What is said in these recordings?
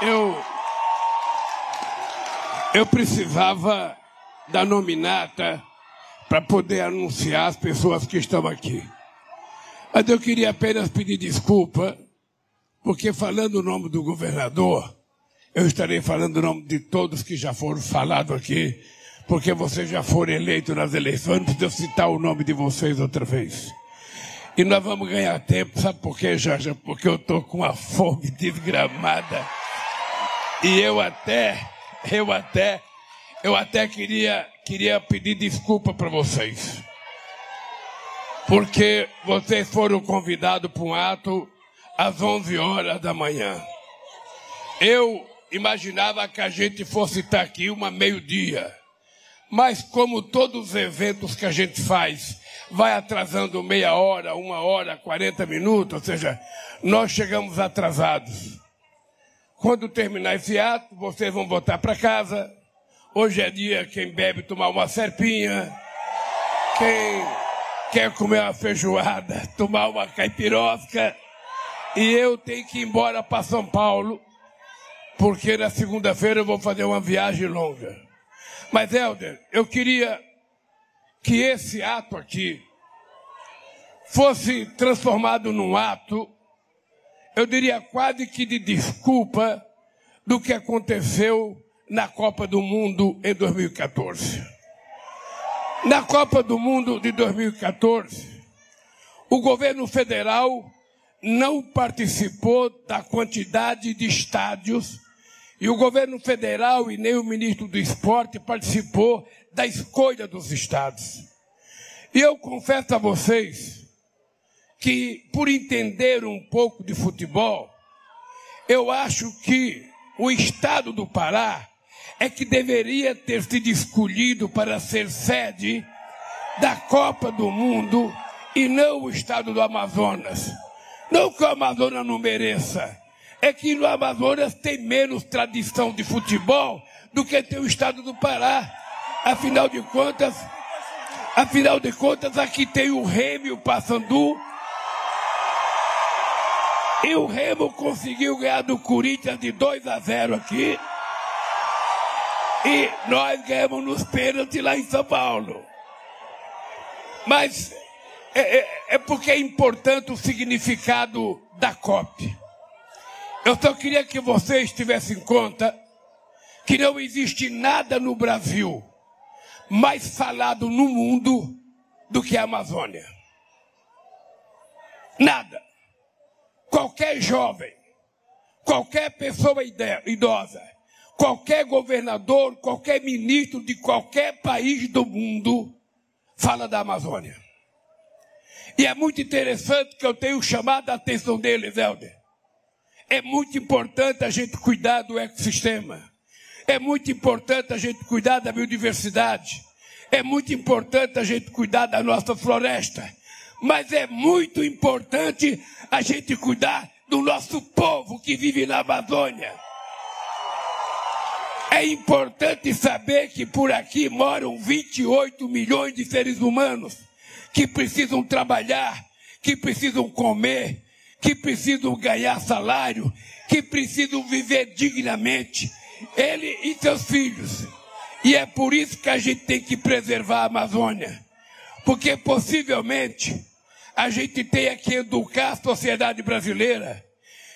Eu. Eu precisava da nominata para poder anunciar as pessoas que estão aqui. Mas eu queria apenas pedir desculpa, porque falando o nome do governador, eu estarei falando o nome de todos que já foram falados aqui, porque vocês já foram eleitos nas eleições, não preciso citar o nome de vocês outra vez. E nós vamos ganhar tempo, sabe por quê, Jorge? Porque eu estou com uma fome desgramada. E eu até, eu até, eu até queria, queria pedir desculpa para vocês. Porque vocês foram convidados para um ato às 11 horas da manhã. Eu imaginava que a gente fosse estar aqui uma meio-dia. Mas como todos os eventos que a gente faz vai atrasando meia hora, uma hora, 40 minutos, ou seja, nós chegamos atrasados. Quando terminar esse ato, vocês vão voltar para casa. Hoje é dia quem bebe tomar uma serpinha, quem quer comer uma feijoada, tomar uma caipirosca. E eu tenho que ir embora para São Paulo, porque na segunda-feira eu vou fazer uma viagem longa. Mas, Helder, eu queria que esse ato aqui fosse transformado num ato, eu diria quase que de desculpa do que aconteceu na Copa do Mundo em 2014. Na Copa do Mundo de 2014, o governo federal não participou da quantidade de estádios e o governo federal e nem o ministro do esporte participou da escolha dos estados. E eu confesso a vocês que, por entender um pouco de futebol, eu acho que o estado do Pará é que deveria ter sido escolhido para ser sede da Copa do Mundo e não o estado do Amazonas. Não que o Amazonas não mereça, é que no Amazonas tem menos tradição de futebol do que tem o estado do Pará. Afinal de contas, afinal de contas, aqui tem o Remo e o Passandu. E o Remo conseguiu ganhar do Corinthians de 2 a 0 aqui. E nós ganhamos nos pênaltis lá em São Paulo. Mas é, é, é porque é importante o significado da COP. Eu só queria que vocês tivessem em conta que não existe nada no Brasil mais falado no mundo do que a Amazônia. Nada. Qualquer jovem, qualquer pessoa idosa, qualquer governador, qualquer ministro de qualquer país do mundo fala da Amazônia. E é muito interessante que eu tenho chamado a atenção deles, Helder. É muito importante a gente cuidar do ecossistema. É muito importante a gente cuidar da biodiversidade. É muito importante a gente cuidar da nossa floresta. Mas é muito importante a gente cuidar do nosso povo que vive na Amazônia. É importante saber que por aqui moram 28 milhões de seres humanos que precisam trabalhar, que precisam comer, que precisam ganhar salário, que precisam viver dignamente, ele e seus filhos. E é por isso que a gente tem que preservar a Amazônia. Porque possivelmente a gente tenha que educar a sociedade brasileira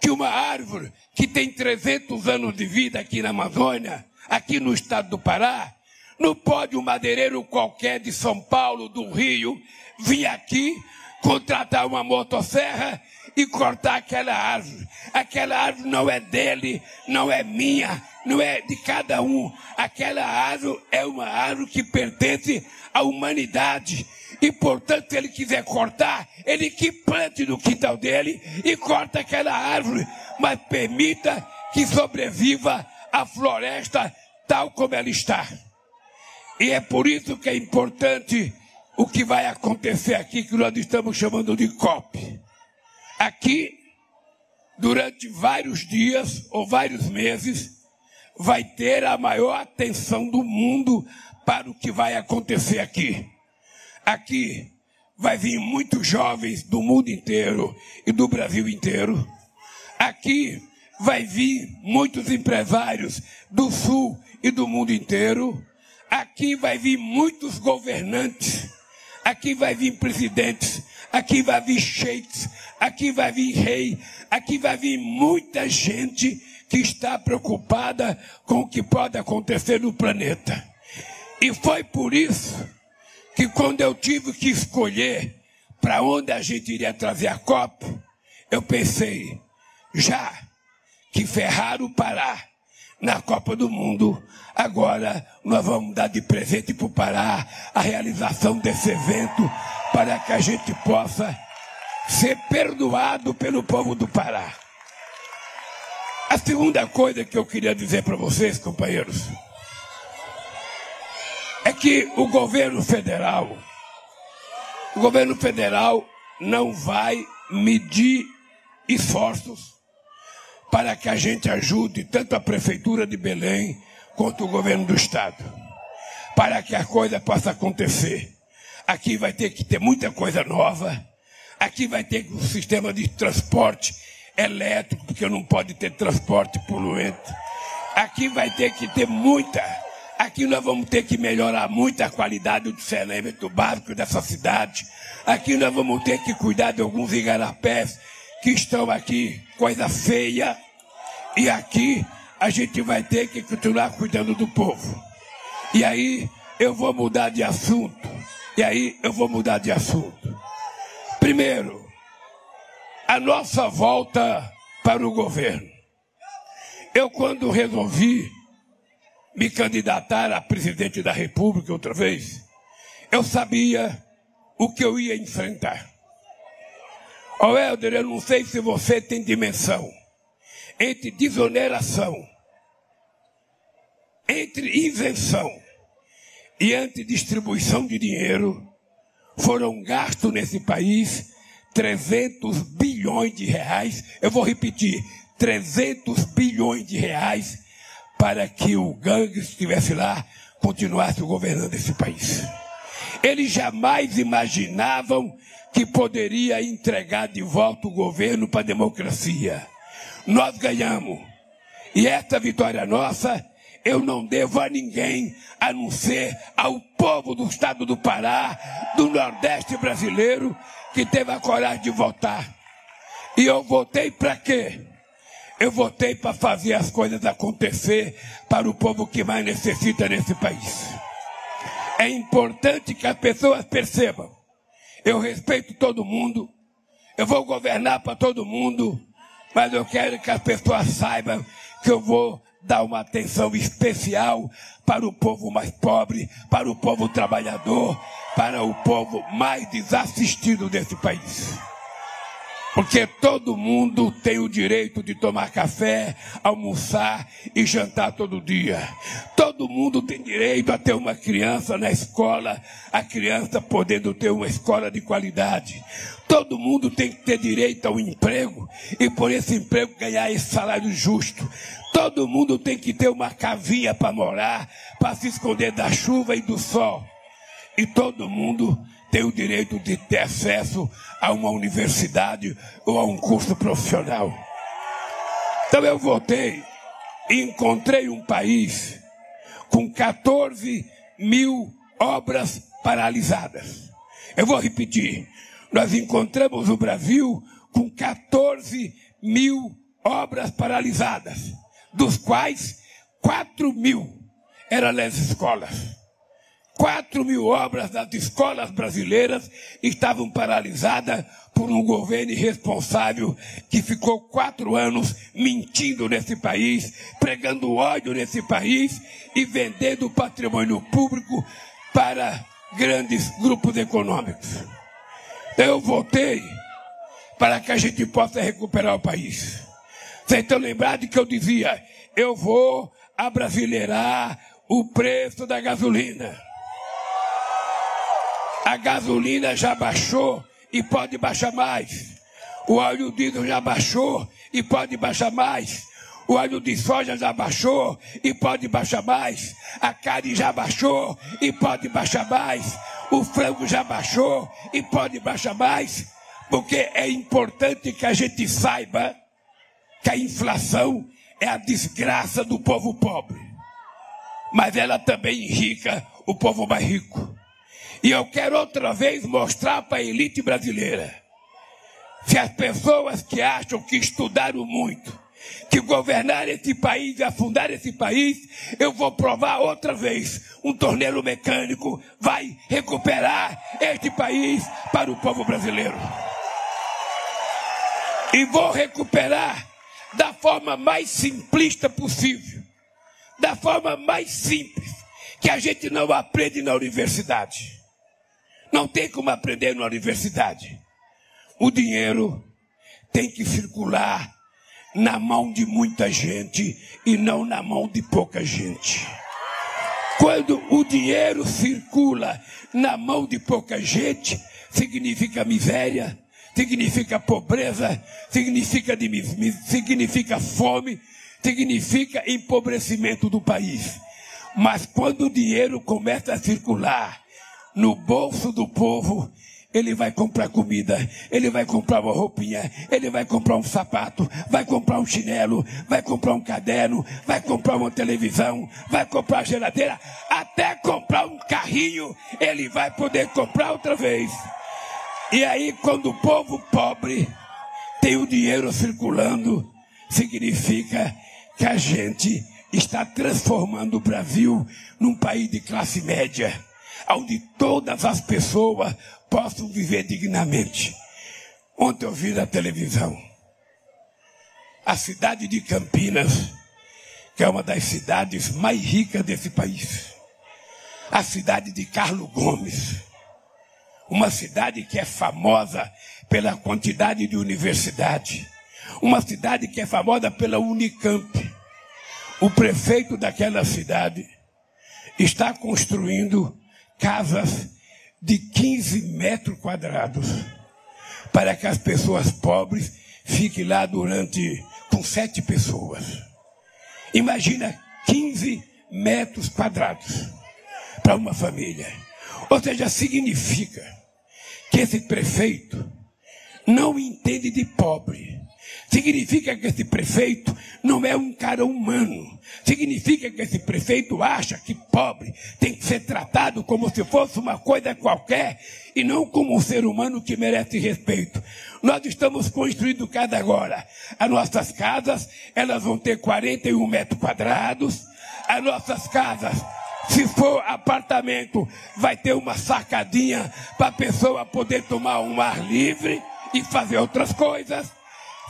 que uma árvore que tem 300 anos de vida aqui na Amazônia, aqui no estado do Pará, não pode um madeireiro qualquer de São Paulo, do Rio, vir aqui, contratar uma motosserra e cortar aquela árvore. Aquela árvore não é dele, não é minha, não é de cada um. Aquela árvore é uma árvore que pertence à humanidade. E, portanto, se ele quiser cortar, ele que plante no quintal dele e corta aquela árvore, mas permita que sobreviva a floresta tal como ela está. E é por isso que é importante o que vai acontecer aqui, que nós estamos chamando de COP. Aqui, durante vários dias ou vários meses, vai ter a maior atenção do mundo para o que vai acontecer aqui. Aqui vai vir muitos jovens do mundo inteiro e do Brasil inteiro. Aqui vai vir muitos empresários do sul e do mundo inteiro. Aqui vai vir muitos governantes. Aqui vai vir presidentes. Aqui vai vir sheiks. Aqui vai vir rei. Aqui vai vir muita gente que está preocupada com o que pode acontecer no planeta. E foi por isso que quando eu tive que escolher para onde a gente iria trazer a Copa, eu pensei, já que ferraram o Pará na Copa do Mundo, agora nós vamos dar de presente para o Pará a realização desse evento para que a gente possa ser perdoado pelo povo do Pará. A segunda coisa que eu queria dizer para vocês, companheiros, é que o governo federal, o governo federal não vai medir esforços para que a gente ajude tanto a prefeitura de Belém quanto o governo do estado, para que a coisa possa acontecer. Aqui vai ter que ter muita coisa nova. Aqui vai ter um sistema de transporte elétrico, porque não pode ter transporte poluente. Aqui vai ter que ter muita Aqui nós vamos ter que melhorar muito a qualidade do saneamento básico dessa cidade. Aqui nós vamos ter que cuidar de alguns igarapés que estão aqui, coisa feia. E aqui a gente vai ter que continuar cuidando do povo. E aí eu vou mudar de assunto. E aí eu vou mudar de assunto. Primeiro, a nossa volta para o governo. Eu, quando resolvi me candidatar a presidente da República outra vez, eu sabia o que eu ia enfrentar. Ó oh, Helder, eu não sei se você tem dimensão entre desoneração, entre isenção e antidistribuição de dinheiro, foram gastos nesse país 300 bilhões de reais. Eu vou repetir: 300 bilhões de reais para que o gangue estivesse lá, continuasse governando esse país. Eles jamais imaginavam que poderia entregar de volta o governo para a democracia. Nós ganhamos. E essa vitória nossa, eu não devo a ninguém, a não ser ao povo do estado do Pará, do Nordeste brasileiro, que teve a coragem de votar. E eu votei para quê? Eu votei para fazer as coisas acontecer para o povo que mais necessita nesse país. É importante que as pessoas percebam. Eu respeito todo mundo. Eu vou governar para todo mundo. Mas eu quero que as pessoas saibam que eu vou dar uma atenção especial para o povo mais pobre, para o povo trabalhador, para o povo mais desassistido desse país. Porque todo mundo tem o direito de tomar café, almoçar e jantar todo dia. Todo mundo tem direito a ter uma criança na escola, a criança podendo ter uma escola de qualidade. Todo mundo tem que ter direito ao emprego e por esse emprego ganhar esse salário justo. Todo mundo tem que ter uma cavinha para morar, para se esconder da chuva e do sol. E todo mundo tem o direito de ter acesso a uma universidade ou a um curso profissional. Então eu voltei e encontrei um país com 14 mil obras paralisadas. Eu vou repetir. Nós encontramos o Brasil com 14 mil obras paralisadas, dos quais 4 mil eram nas escolas. Quatro mil obras das escolas brasileiras estavam paralisadas por um governo irresponsável que ficou quatro anos mentindo nesse país, pregando ódio nesse país e vendendo patrimônio público para grandes grupos econômicos. Eu votei para que a gente possa recuperar o país. Vocês estão lembrados que eu dizia, eu vou abrasileirar o preço da gasolina. A gasolina já baixou e pode baixar mais. O óleo diesel já baixou e pode baixar mais. O óleo de soja já baixou e pode baixar mais. A carne já baixou e pode baixar mais. O frango já baixou e pode baixar mais. Porque é importante que a gente saiba que a inflação é a desgraça do povo pobre, mas ela também enrica o povo mais rico. E eu quero outra vez mostrar para a elite brasileira: se as pessoas que acham que estudaram muito, que governar esse país e afundar esse país, eu vou provar outra vez. Um torneiro mecânico vai recuperar este país para o povo brasileiro. E vou recuperar da forma mais simplista possível, da forma mais simples, que a gente não aprende na universidade. Não tem como aprender na universidade. O dinheiro tem que circular na mão de muita gente e não na mão de pouca gente. Quando o dinheiro circula na mão de pouca gente, significa miséria, significa pobreza, significa, significa fome, significa empobrecimento do país. Mas quando o dinheiro começa a circular no bolso do povo, ele vai comprar comida, ele vai comprar uma roupinha, ele vai comprar um sapato, vai comprar um chinelo, vai comprar um caderno, vai comprar uma televisão, vai comprar geladeira, até comprar um carrinho, ele vai poder comprar outra vez. E aí, quando o povo pobre tem o dinheiro circulando, significa que a gente está transformando o Brasil num país de classe média, onde todas as pessoas possam viver dignamente. Ontem eu vi na televisão a cidade de Campinas, que é uma das cidades mais ricas desse país. A cidade de Carlos Gomes, uma cidade que é famosa pela quantidade de universidade, uma cidade que é famosa pela Unicamp. O prefeito daquela cidade está construindo casas de 15 metros quadrados para que as pessoas pobres fiquem lá durante com sete pessoas. Imagina 15 metros quadrados para uma família. Ou seja, significa que esse prefeito não entende de pobre. Significa que esse prefeito não é um cara humano. Significa que esse prefeito acha que pobre tem que ser tratado como se fosse uma coisa qualquer e não como um ser humano que merece respeito. Nós estamos construindo cada agora. As nossas casas, elas vão ter 41 metros quadrados. As nossas casas se for apartamento, vai ter uma sacadinha para a pessoa poder tomar um ar livre e fazer outras coisas.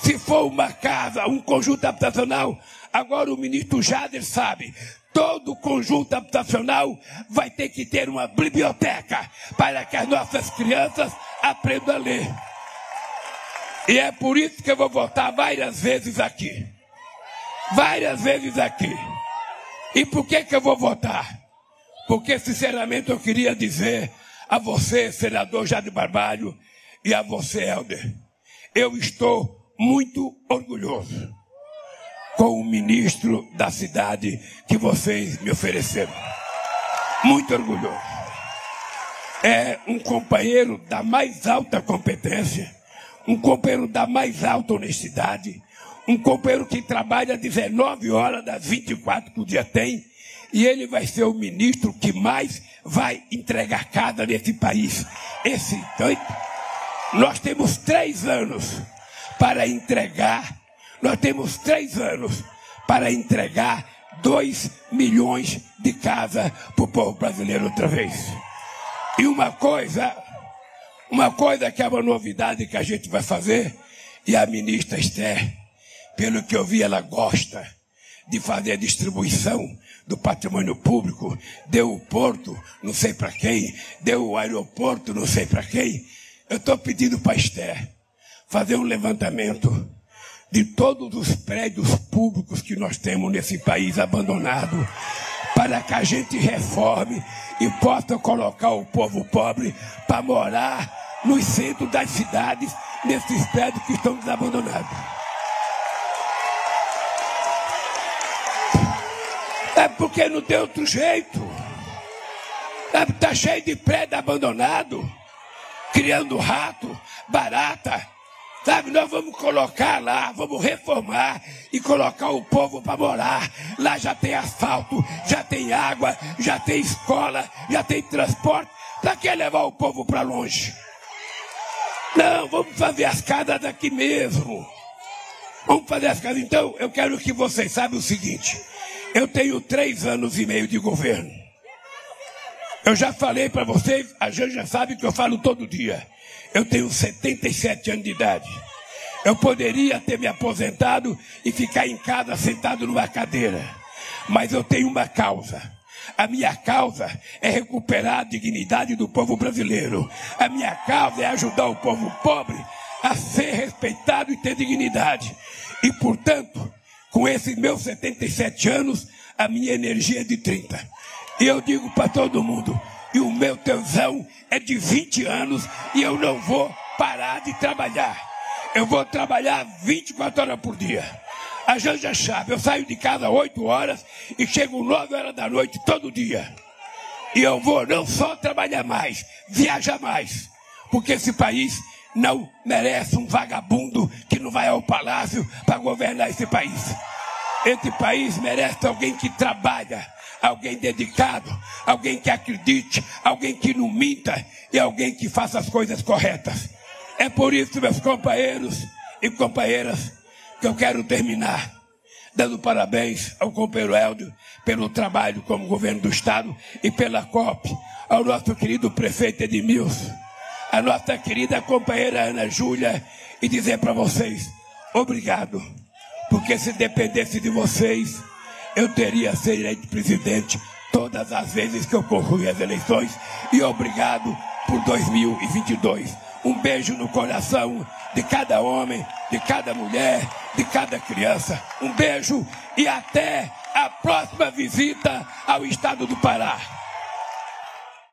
Se for uma casa, um conjunto habitacional, agora o ministro Jader sabe, todo conjunto habitacional vai ter que ter uma biblioteca para que as nossas crianças aprendam a ler. E é por isso que eu vou votar várias vezes aqui. Várias vezes aqui. E por que que eu vou votar? Porque, sinceramente, eu queria dizer a você, senador Jader Barbalho, e a você, Helder, eu estou muito orgulhoso com o ministro da cidade que vocês me ofereceram. Muito orgulhoso. É um companheiro da mais alta competência, um companheiro da mais alta honestidade, um companheiro que trabalha 19 horas das 24 que o dia tem, e ele vai ser o ministro que mais vai entregar casa nesse país. Esse, então, nós temos três anos para entregar, nós temos três anos para entregar dois milhões de casas para o povo brasileiro outra vez. E uma coisa, uma coisa que é uma novidade que a gente vai fazer, e a ministra Esther, pelo que eu vi, ela gosta de fazer a distribuição do patrimônio público, deu o porto, não sei para quem, deu o aeroporto, não sei para quem. Eu estou pedindo para Esther fazer um levantamento de todos os prédios públicos que nós temos nesse país abandonado, para que a gente reforme e possa colocar o povo pobre para morar nos centros das cidades, nesses prédios que estão desabandonados. É porque não tem outro jeito. Está é, cheio de prédio abandonado, criando rato, barata, Sabe, nós vamos colocar lá, vamos reformar e colocar o povo para morar. Lá já tem asfalto, já tem água, já tem escola, já tem transporte. Para que levar o povo para longe? Não, vamos fazer as casas daqui mesmo. Vamos fazer as casas. Então, eu quero que vocês saibam o seguinte: eu tenho três anos e meio de governo. Eu já falei para vocês, a já sabe que eu falo todo dia. Eu tenho 77 anos de idade. Eu poderia ter me aposentado e ficar em casa sentado numa cadeira. Mas eu tenho uma causa. A minha causa é recuperar a dignidade do povo brasileiro. A minha causa é ajudar o povo pobre a ser respeitado e ter dignidade. E, portanto, com esses meus 77 anos, a minha energia é de 30. E eu digo para todo mundo, e o meu tesão é de 20 anos e eu não vou parar de trabalhar. Eu vou trabalhar 24 horas por dia. A Janja Chave, eu saio de casa 8 horas e chego 9 horas da noite todo dia. E eu vou não só trabalhar mais, viajar mais. Porque esse país não merece um vagabundo que não vai ao palácio para governar esse país. Esse país merece alguém que trabalha, alguém dedicado, alguém que acredite, alguém que não minta e alguém que faça as coisas corretas. É por isso, meus companheiros e companheiras, que eu quero terminar dando parabéns ao companheiro Hélio pelo trabalho como governo do Estado e pela COP, ao nosso querido prefeito Edmilson, a nossa querida companheira Ana Júlia e dizer para vocês, obrigado, porque se dependesse de vocês, eu teria sido eleito presidente todas as vezes que eu concorri às eleições e obrigado por 2022. Um beijo no coração de cada homem, de cada mulher, de cada criança. Um beijo e até a próxima visita ao estado do Pará.